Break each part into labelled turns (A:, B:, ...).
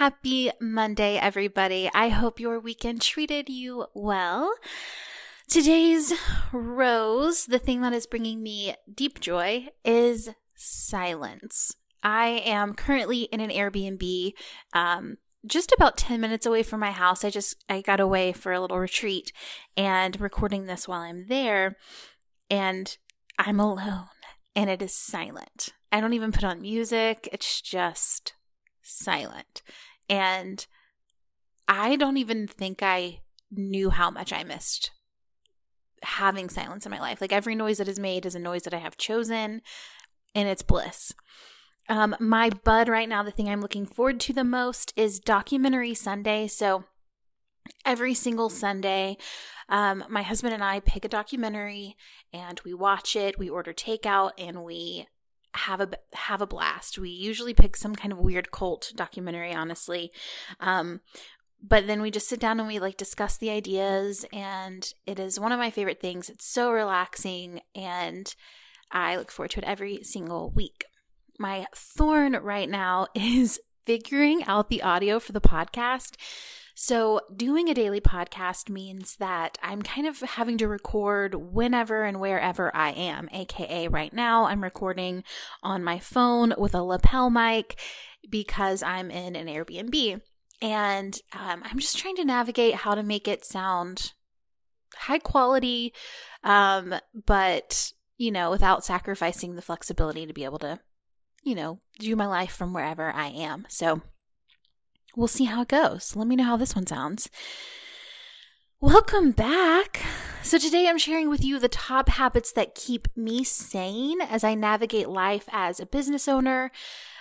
A: Happy Monday, everybody. I hope your weekend treated you well. Today's rose, the thing that is bringing me deep joy, is silence. I am currently in an Airbnb, um, just about 10 minutes away from my house. I just I got away for a little retreat and recording this while I'm there and I'm alone and it is silent. I don't even put on music. It's just silent. And I don't even think I knew how much I missed having silence in my life. Like every noise that is made is a noise that I have chosen, and it's bliss. Um, my bud right now, the thing I'm looking forward to the most is documentary Sunday. So every single Sunday, um, my husband and I pick a documentary and we watch it. We order takeout and we have a have a blast. We usually pick some kind of weird cult documentary, honestly. Um, but then we just sit down and we like discuss the ideas and it is one of my favorite things. It's so relaxing and I look forward to it every single week. My thorn right now is figuring out the audio for the podcast. So, doing a daily podcast means that I'm kind of having to record whenever and wherever I am, aka right now, I'm recording on my phone with a lapel mic because I'm in an Airbnb. And um, I'm just trying to navigate how to make it sound high quality, um, but, you know, without sacrificing the flexibility to be able to, you know, do my life from wherever I am. So, we'll see how it goes. Let me know how this one sounds. Welcome back. So, today I'm sharing with you the top habits that keep me sane as I navigate life as a business owner,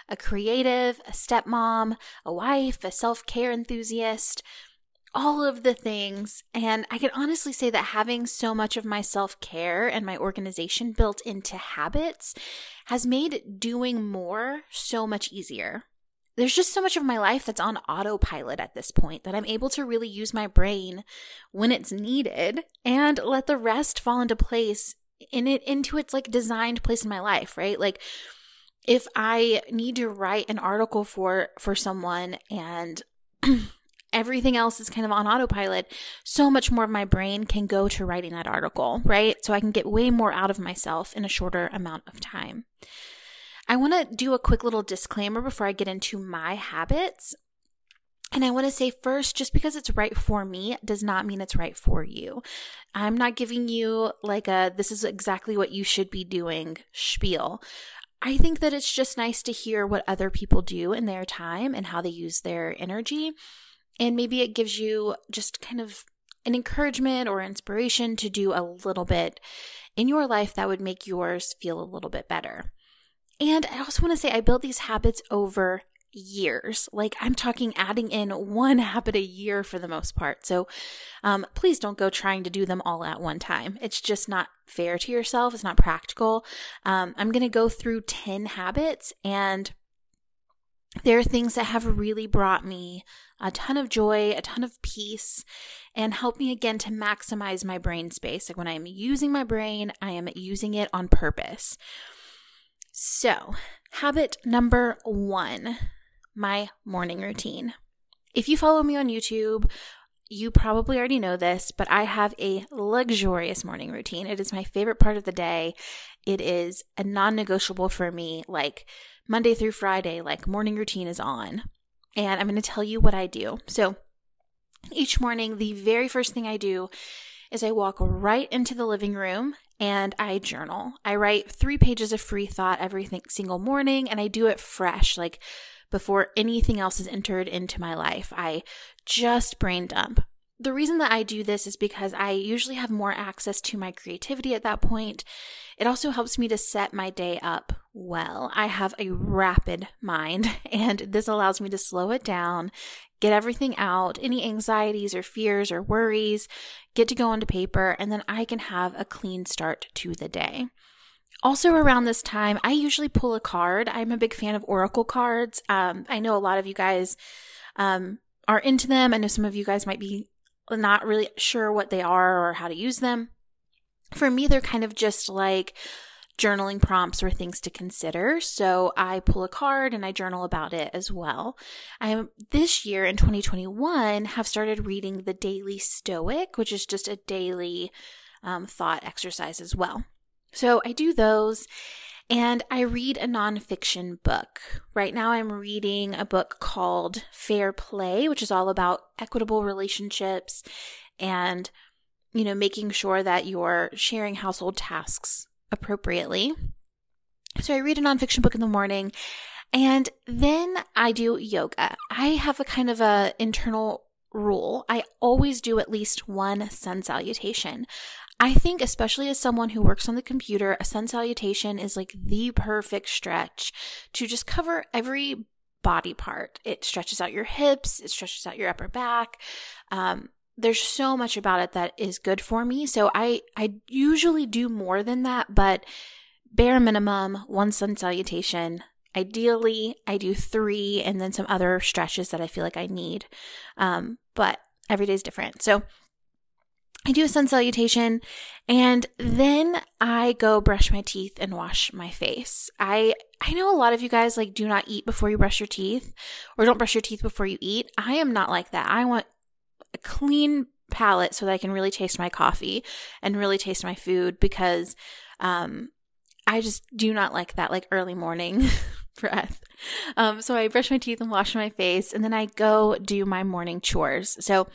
A: a creative, a stepmom, a wife, a self care enthusiast, all of the things. And I can honestly say that having so much of my self care and my organization built into habits has made doing more so much easier there's just so much of my life that's on autopilot at this point that I'm able to really use my brain when it's needed and let the rest fall into place in it into its like designed place in my life, right? Like if I need to write an article for for someone and everything else is kind of on autopilot, so much more of my brain can go to writing that article, right? So I can get way more out of myself in a shorter amount of time. I want to do a quick little disclaimer before I get into my habits. And I want to say first, just because it's right for me does not mean it's right for you. I'm not giving you like a this is exactly what you should be doing spiel. I think that it's just nice to hear what other people do in their time and how they use their energy. And maybe it gives you just kind of an encouragement or inspiration to do a little bit in your life that would make yours feel a little bit better. And I also want to say I built these habits over years. Like I'm talking adding in one habit a year for the most part. So um, please don't go trying to do them all at one time. It's just not fair to yourself. It's not practical. Um, I'm going to go through 10 habits and there are things that have really brought me a ton of joy, a ton of peace, and help me again to maximize my brain space. Like when I'm using my brain, I am using it on purpose. So, habit number one my morning routine. If you follow me on YouTube, you probably already know this, but I have a luxurious morning routine. It is my favorite part of the day. It is a non negotiable for me. Like Monday through Friday, like morning routine is on. And I'm going to tell you what I do. So each morning, the very first thing I do is I walk right into the living room and I journal. I write three pages of free thought every single morning, and I do it fresh, like before anything else is entered into my life. I just brain dump. The reason that I do this is because I usually have more access to my creativity at that point. It also helps me to set my day up well. I have a rapid mind, and this allows me to slow it down, get everything out, any anxieties or fears or worries, get to go onto paper, and then I can have a clean start to the day. Also, around this time, I usually pull a card. I'm a big fan of Oracle cards. Um, I know a lot of you guys um, are into them. I know some of you guys might be not really sure what they are or how to use them. For me, they're kind of just like journaling prompts or things to consider. So I pull a card and I journal about it as well. I am this year in 2021 have started reading the Daily Stoic, which is just a daily um, thought exercise as well. So I do those and I read a nonfiction book. Right now, I'm reading a book called Fair Play, which is all about equitable relationships and, you know, making sure that you're sharing household tasks appropriately. So I read a nonfiction book in the morning and then I do yoga. I have a kind of a internal rule. I always do at least one sun salutation. I think, especially as someone who works on the computer, a sun salutation is like the perfect stretch to just cover every body part. It stretches out your hips, it stretches out your upper back. Um, there's so much about it that is good for me. So I, I usually do more than that, but bare minimum, one sun salutation. Ideally, I do three and then some other stretches that I feel like I need. Um, but every day is different. So I do a sun salutation and then I go brush my teeth and wash my face. I I know a lot of you guys like do not eat before you brush your teeth or don't brush your teeth before you eat. I am not like that. I want a clean palate so that I can really taste my coffee and really taste my food because um I just do not like that like early morning breath. Um so I brush my teeth and wash my face and then I go do my morning chores. So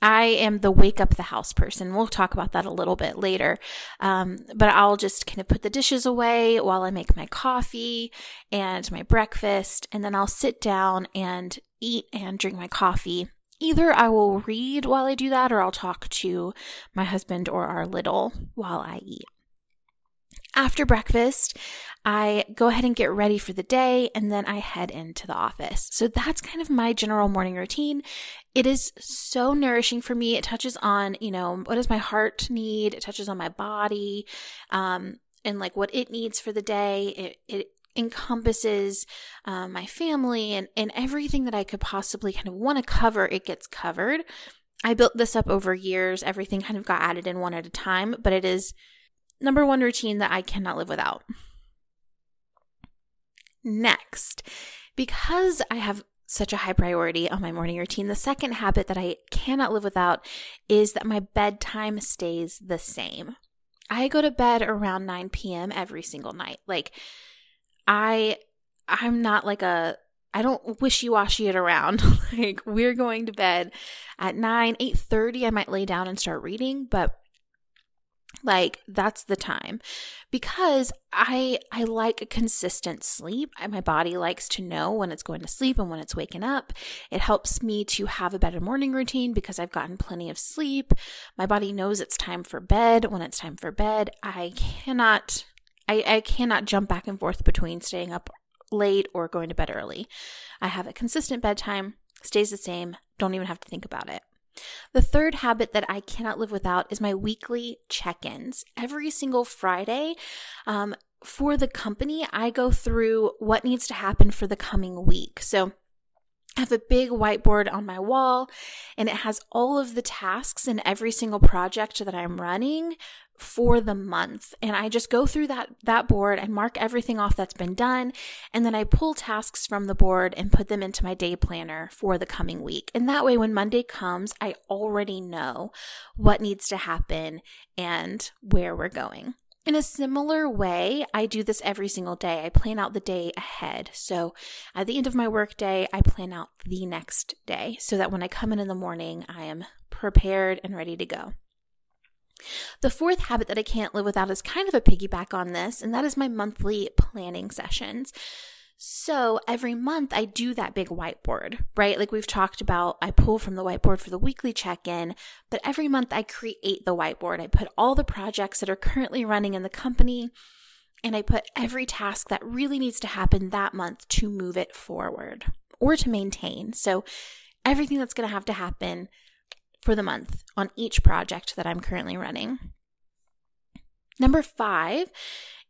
A: I am the wake up the house person. We'll talk about that a little bit later. Um, but I'll just kind of put the dishes away while I make my coffee and my breakfast. And then I'll sit down and eat and drink my coffee. Either I will read while I do that or I'll talk to my husband or our little while I eat. After breakfast, I go ahead and get ready for the day and then I head into the office. So that's kind of my general morning routine. It is so nourishing for me. It touches on, you know, what does my heart need? It touches on my body, um, and like what it needs for the day. It, it encompasses um, my family and, and everything that I could possibly kind of want to cover, it gets covered. I built this up over years. Everything kind of got added in one at a time, but it is number one routine that I cannot live without. Next, because I have such a high priority on my morning routine, the second habit that I cannot live without is that my bedtime stays the same. I go to bed around 9 p.m. every single night. Like, I, I'm not like a, I don't wishy-washy it around. like, we're going to bed at 9, 8.30. I might lay down and start reading, but like that's the time because i i like a consistent sleep my body likes to know when it's going to sleep and when it's waking up it helps me to have a better morning routine because i've gotten plenty of sleep my body knows it's time for bed when it's time for bed i cannot i, I cannot jump back and forth between staying up late or going to bed early i have a consistent bedtime stays the same don't even have to think about it the third habit that I cannot live without is my weekly check ins. Every single Friday, um, for the company, I go through what needs to happen for the coming week. So, I have a big whiteboard on my wall and it has all of the tasks in every single project that I'm running for the month and I just go through that that board and mark everything off that's been done and then I pull tasks from the board and put them into my day planner for the coming week. And that way when Monday comes, I already know what needs to happen and where we're going. In a similar way, I do this every single day. I plan out the day ahead. So at the end of my work day, I plan out the next day so that when I come in in the morning, I am prepared and ready to go. The fourth habit that I can't live without is kind of a piggyback on this, and that is my monthly planning sessions. So every month I do that big whiteboard, right? Like we've talked about, I pull from the whiteboard for the weekly check in, but every month I create the whiteboard. I put all the projects that are currently running in the company and I put every task that really needs to happen that month to move it forward or to maintain. So everything that's going to have to happen for the month on each project that I'm currently running. Number five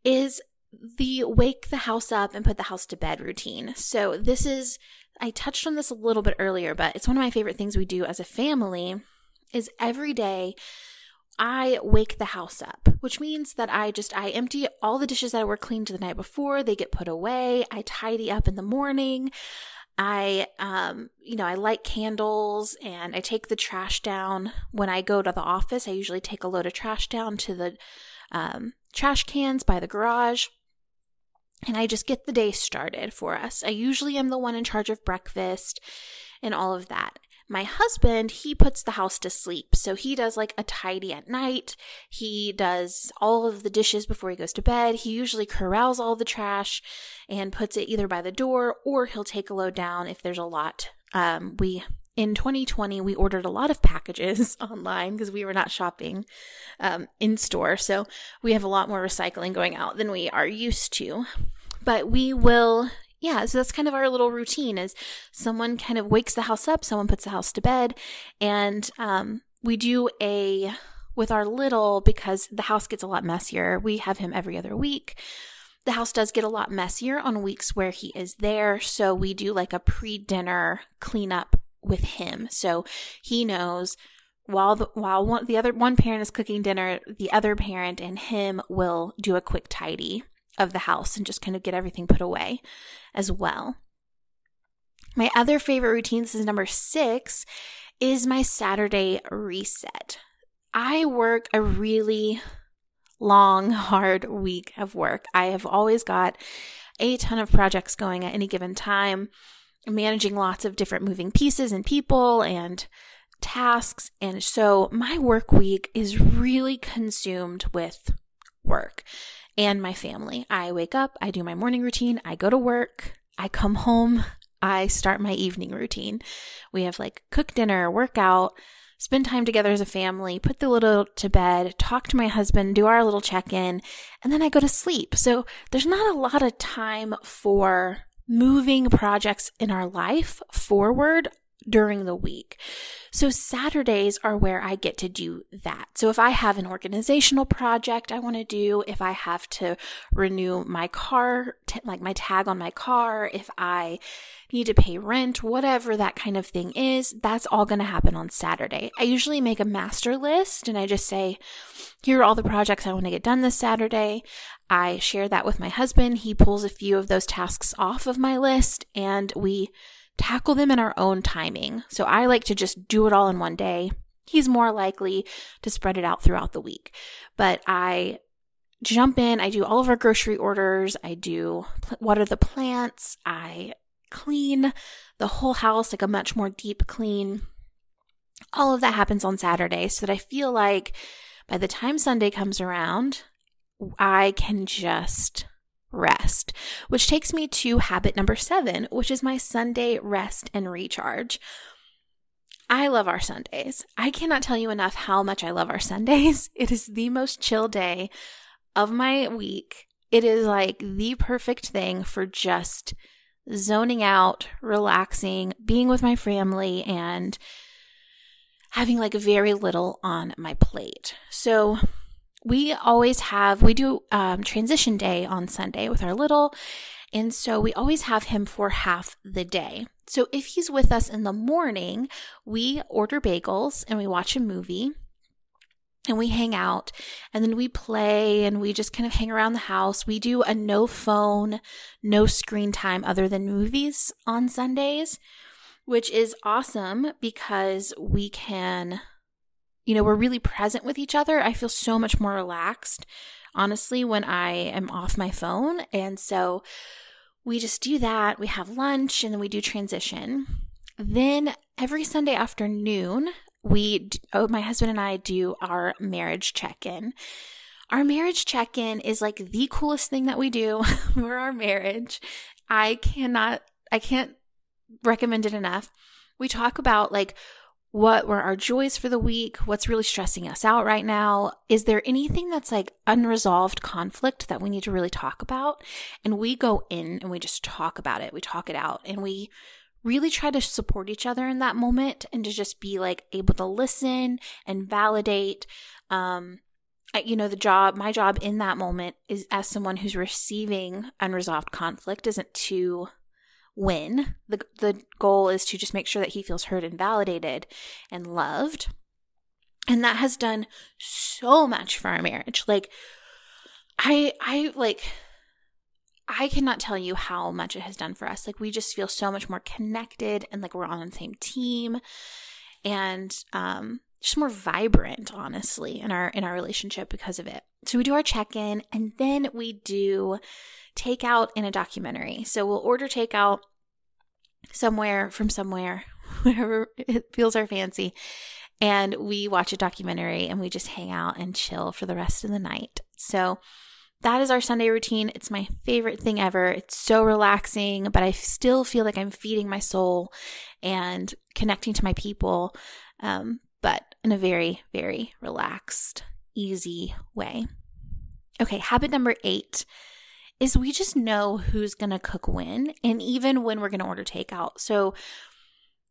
A: is the wake the house up and put the house to bed routine. So this is I touched on this a little bit earlier, but it's one of my favorite things we do as a family is every day I wake the house up, which means that I just I empty all the dishes that were cleaned the night before, they get put away. I tidy up in the morning. I um you know, I light candles and I take the trash down when I go to the office. I usually take a load of trash down to the um, trash cans by the garage and I just get the day started for us. I usually am the one in charge of breakfast and all of that. My husband, he puts the house to sleep. So he does like a tidy at night. He does all of the dishes before he goes to bed. He usually corrals all the trash and puts it either by the door or he'll take a load down if there's a lot. Um, we in 2020, we ordered a lot of packages online because we were not shopping um, in store. So we have a lot more recycling going out than we are used to. But we will, yeah, so that's kind of our little routine is someone kind of wakes the house up, someone puts the house to bed, and um, we do a, with our little, because the house gets a lot messier, we have him every other week. The house does get a lot messier on weeks where he is there. So we do like a pre dinner cleanup with him. So he knows while the, while one, the other one parent is cooking dinner, the other parent and him will do a quick tidy of the house and just kind of get everything put away as well. My other favorite routine, this is number six, is my Saturday reset. I work a really long, hard week of work. I have always got a ton of projects going at any given time managing lots of different moving pieces and people and tasks. And so my work week is really consumed with work and my family. I wake up, I do my morning routine, I go to work, I come home, I start my evening routine. We have like cook dinner, workout, spend time together as a family, put the little to bed, talk to my husband, do our little check in, and then I go to sleep. So there's not a lot of time for moving projects in our life forward during the week. So Saturdays are where I get to do that. So if I have an organizational project I want to do, if I have to renew my car, t- like my tag on my car, if I need to pay rent, whatever that kind of thing is, that's all going to happen on Saturday. I usually make a master list and I just say, here are all the projects I want to get done this Saturday. I share that with my husband. He pulls a few of those tasks off of my list and we tackle them in our own timing. So I like to just do it all in one day. He's more likely to spread it out throughout the week. But I jump in, I do all of our grocery orders, I do water the plants, I clean the whole house like a much more deep clean. All of that happens on Saturday so that I feel like by the time Sunday comes around, I can just rest, which takes me to habit number seven, which is my Sunday rest and recharge. I love our Sundays. I cannot tell you enough how much I love our Sundays. It is the most chill day of my week. It is like the perfect thing for just zoning out, relaxing, being with my family, and having like very little on my plate. So, we always have, we do um, transition day on Sunday with our little. And so we always have him for half the day. So if he's with us in the morning, we order bagels and we watch a movie and we hang out and then we play and we just kind of hang around the house. We do a no phone, no screen time other than movies on Sundays, which is awesome because we can you know, we're really present with each other. I feel so much more relaxed, honestly, when I am off my phone. And so we just do that. We have lunch and then we do transition. Then every Sunday afternoon, we, oh, my husband and I do our marriage check in. Our marriage check in is like the coolest thing that we do for our marriage. I cannot, I can't recommend it enough. We talk about like what were our joys for the week? What's really stressing us out right now? Is there anything that's like unresolved conflict that we need to really talk about? And we go in and we just talk about it. We talk it out and we really try to support each other in that moment and to just be like able to listen and validate. Um, you know, the job, my job in that moment is as someone who's receiving unresolved conflict isn't to win. The, the goal is to just make sure that he feels heard and validated and loved. And that has done so much for our marriage. Like, I, I like, I cannot tell you how much it has done for us. Like, we just feel so much more connected and like we're on the same team and, um, just more vibrant honestly in our in our relationship because of it so we do our check-in and then we do takeout in a documentary so we'll order takeout somewhere from somewhere, wherever it feels our fancy. And we watch a documentary and we just hang out and chill for the rest of the night. So that is our Sunday routine. It's my favorite thing ever. It's so relaxing, but I still feel like I'm feeding my soul and connecting to my people, um, in a very, very relaxed, easy way. Okay, habit number eight is we just know who's going to cook when and even when we're going to order takeout. So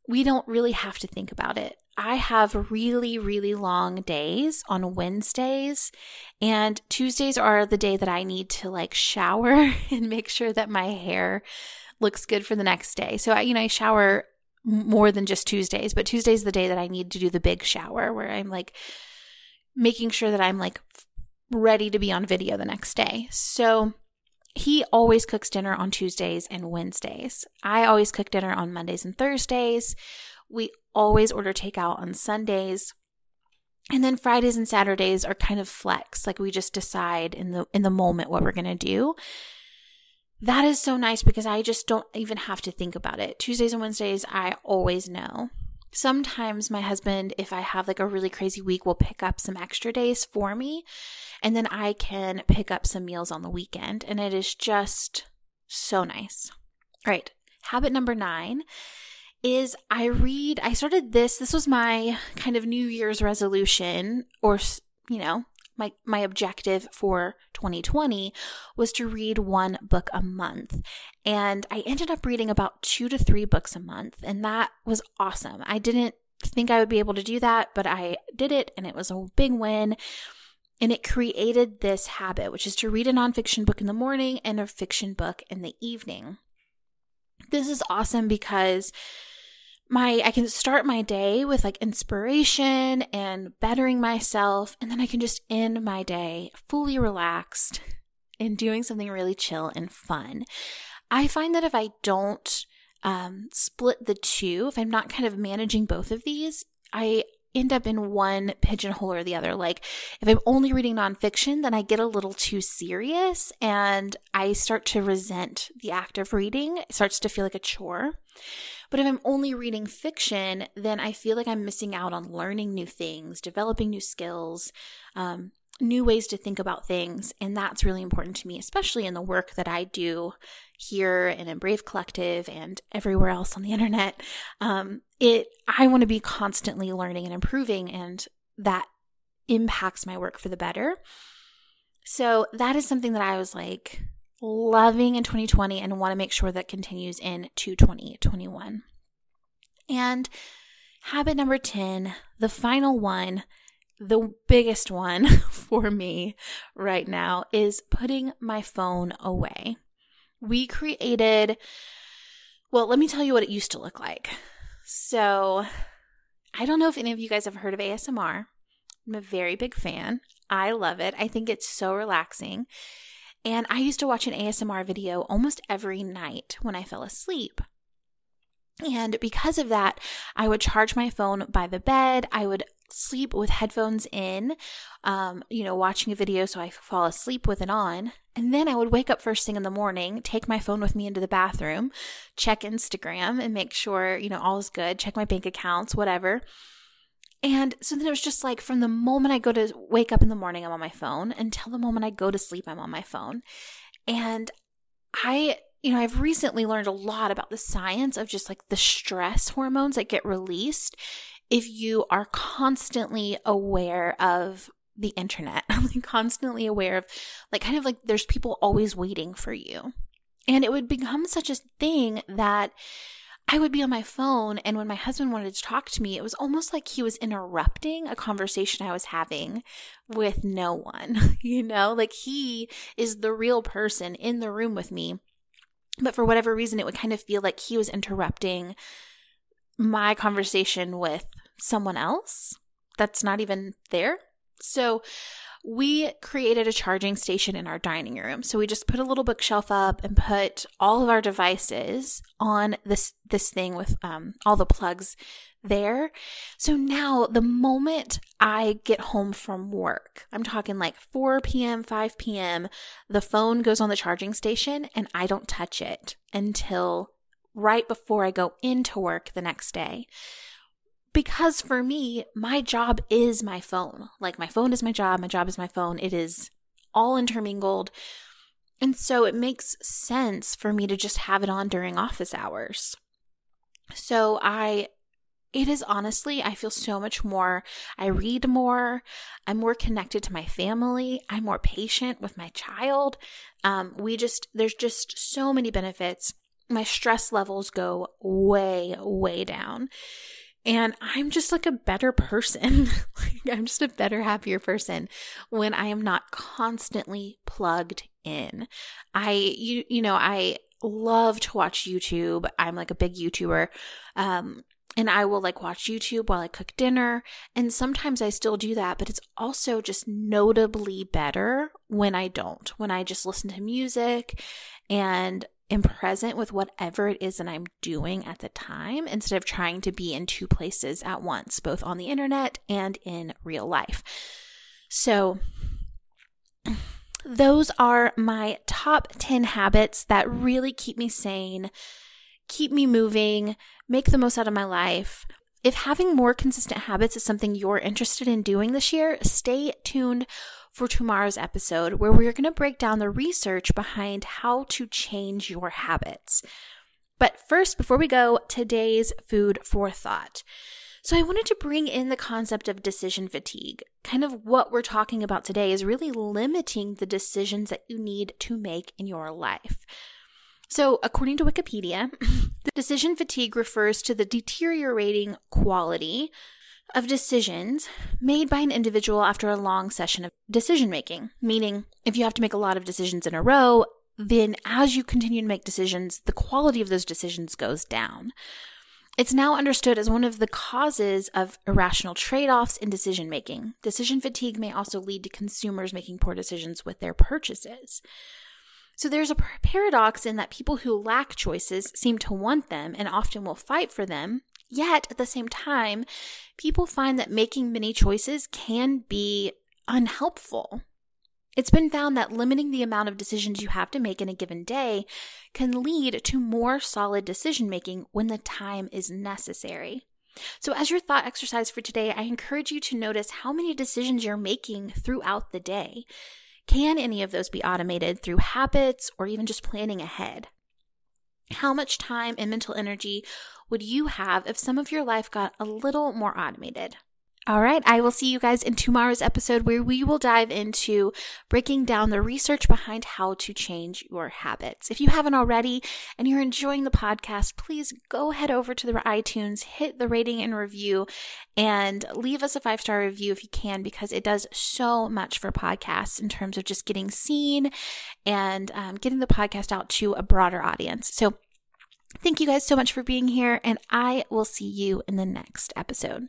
A: we don't really have to think about it. I have really, really long days on Wednesdays, and Tuesdays are the day that I need to like shower and make sure that my hair looks good for the next day. So, I, you know, I shower more than just Tuesdays, but Tuesday's the day that I need to do the big shower where I'm like making sure that I'm like ready to be on video the next day. So, he always cooks dinner on Tuesdays and Wednesdays. I always cook dinner on Mondays and Thursdays. We always order takeout on Sundays. And then Fridays and Saturdays are kind of flex, like we just decide in the in the moment what we're going to do. That is so nice because I just don't even have to think about it. Tuesdays and Wednesdays I always know. Sometimes my husband, if I have like a really crazy week, will pick up some extra days for me. And then I can pick up some meals on the weekend. And it is just so nice. All right. Habit number nine is I read, I started this, this was my kind of New Year's resolution or, you know, my my objective for 2020 was to read one book a month. And i ended up reading about 2 to 3 books a month and that was awesome. I didn't think i would be able to do that but i did it and it was a big win. And it created this habit which is to read a nonfiction book in the morning and a fiction book in the evening. This is awesome because my I can start my day with like inspiration and bettering myself and then I can just end my day fully relaxed and doing something really chill and fun. I find that if I don't um, split the two, if I'm not kind of managing both of these, I end up in one pigeonhole or the other. Like if I'm only reading nonfiction, then I get a little too serious and I start to resent the act of reading. It starts to feel like a chore. But if I'm only reading fiction, then I feel like I'm missing out on learning new things, developing new skills, um, new ways to think about things. And that's really important to me, especially in the work that I do here and in Brave Collective and everywhere else on the internet. Um, it, I want to be constantly learning and improving, and that impacts my work for the better. So that is something that I was like, loving in 2020 and want to make sure that continues in 2021. And habit number 10, the final one, the biggest one for me right now is putting my phone away. We created, well, let me tell you what it used to look like. So, I don't know if any of you guys have heard of ASMR. I'm a very big fan. I love it. I think it's so relaxing. And I used to watch an ASMR video almost every night when I fell asleep. And because of that, I would charge my phone by the bed. I would sleep with headphones in, um, you know, watching a video so I fall asleep with it on. And then I would wake up first thing in the morning, take my phone with me into the bathroom, check Instagram and make sure, you know, all is good, check my bank accounts, whatever. And so then it was just like from the moment I go to wake up in the morning, I'm on my phone until the moment I go to sleep, I'm on my phone. And I, you know, I've recently learned a lot about the science of just like the stress hormones that get released if you are constantly aware of the internet, constantly aware of like kind of like there's people always waiting for you. And it would become such a thing that I would be on my phone, and when my husband wanted to talk to me, it was almost like he was interrupting a conversation I was having with no one. you know, like he is the real person in the room with me. But for whatever reason, it would kind of feel like he was interrupting my conversation with someone else that's not even there. So we created a charging station in our dining room. So we just put a little bookshelf up and put all of our devices on this this thing with um, all the plugs there. So now the moment I get home from work, I'm talking like 4 p.m., 5 p.m., the phone goes on the charging station and I don't touch it until right before I go into work the next day because for me, my job is my phone. Like my phone is my job, my job is my phone. It is all intermingled. And so it makes sense for me to just have it on during office hours. So I it is honestly, I feel so much more. I read more. I'm more connected to my family. I'm more patient with my child. Um, we just, there's just so many benefits. My stress levels go way, way down. And I'm just like a better person. like I'm just a better, happier person when I am not constantly plugged in. I you you know, I love to watch YouTube. I'm like a big YouTuber. Um and I will like watch YouTube while I cook dinner. And sometimes I still do that, but it's also just notably better when I don't, when I just listen to music and am present with whatever it is that I'm doing at the time instead of trying to be in two places at once, both on the internet and in real life. So, those are my top 10 habits that really keep me sane, keep me moving, make the most out of my life. If having more consistent habits is something you're interested in doing this year, stay tuned for tomorrow's episode, where we're going to break down the research behind how to change your habits. But first, before we go, today's food for thought. So, I wanted to bring in the concept of decision fatigue. Kind of what we're talking about today is really limiting the decisions that you need to make in your life. So, according to Wikipedia, the decision fatigue refers to the deteriorating quality of decisions made by an individual after a long session of decision making. Meaning, if you have to make a lot of decisions in a row, then as you continue to make decisions, the quality of those decisions goes down. It's now understood as one of the causes of irrational trade offs in decision making. Decision fatigue may also lead to consumers making poor decisions with their purchases. So there's a paradox in that people who lack choices seem to want them and often will fight for them, Yet at the same time, people find that making many choices can be unhelpful. It's been found that limiting the amount of decisions you have to make in a given day can lead to more solid decision making when the time is necessary. So, as your thought exercise for today, I encourage you to notice how many decisions you're making throughout the day. Can any of those be automated through habits or even just planning ahead? How much time and mental energy would you have if some of your life got a little more automated? All right, I will see you guys in tomorrow's episode where we will dive into breaking down the research behind how to change your habits. If you haven't already and you're enjoying the podcast, please go head over to the iTunes, hit the rating and review, and leave us a five star review if you can, because it does so much for podcasts in terms of just getting seen and um, getting the podcast out to a broader audience. So, Thank you guys so much for being here, and I will see you in the next episode.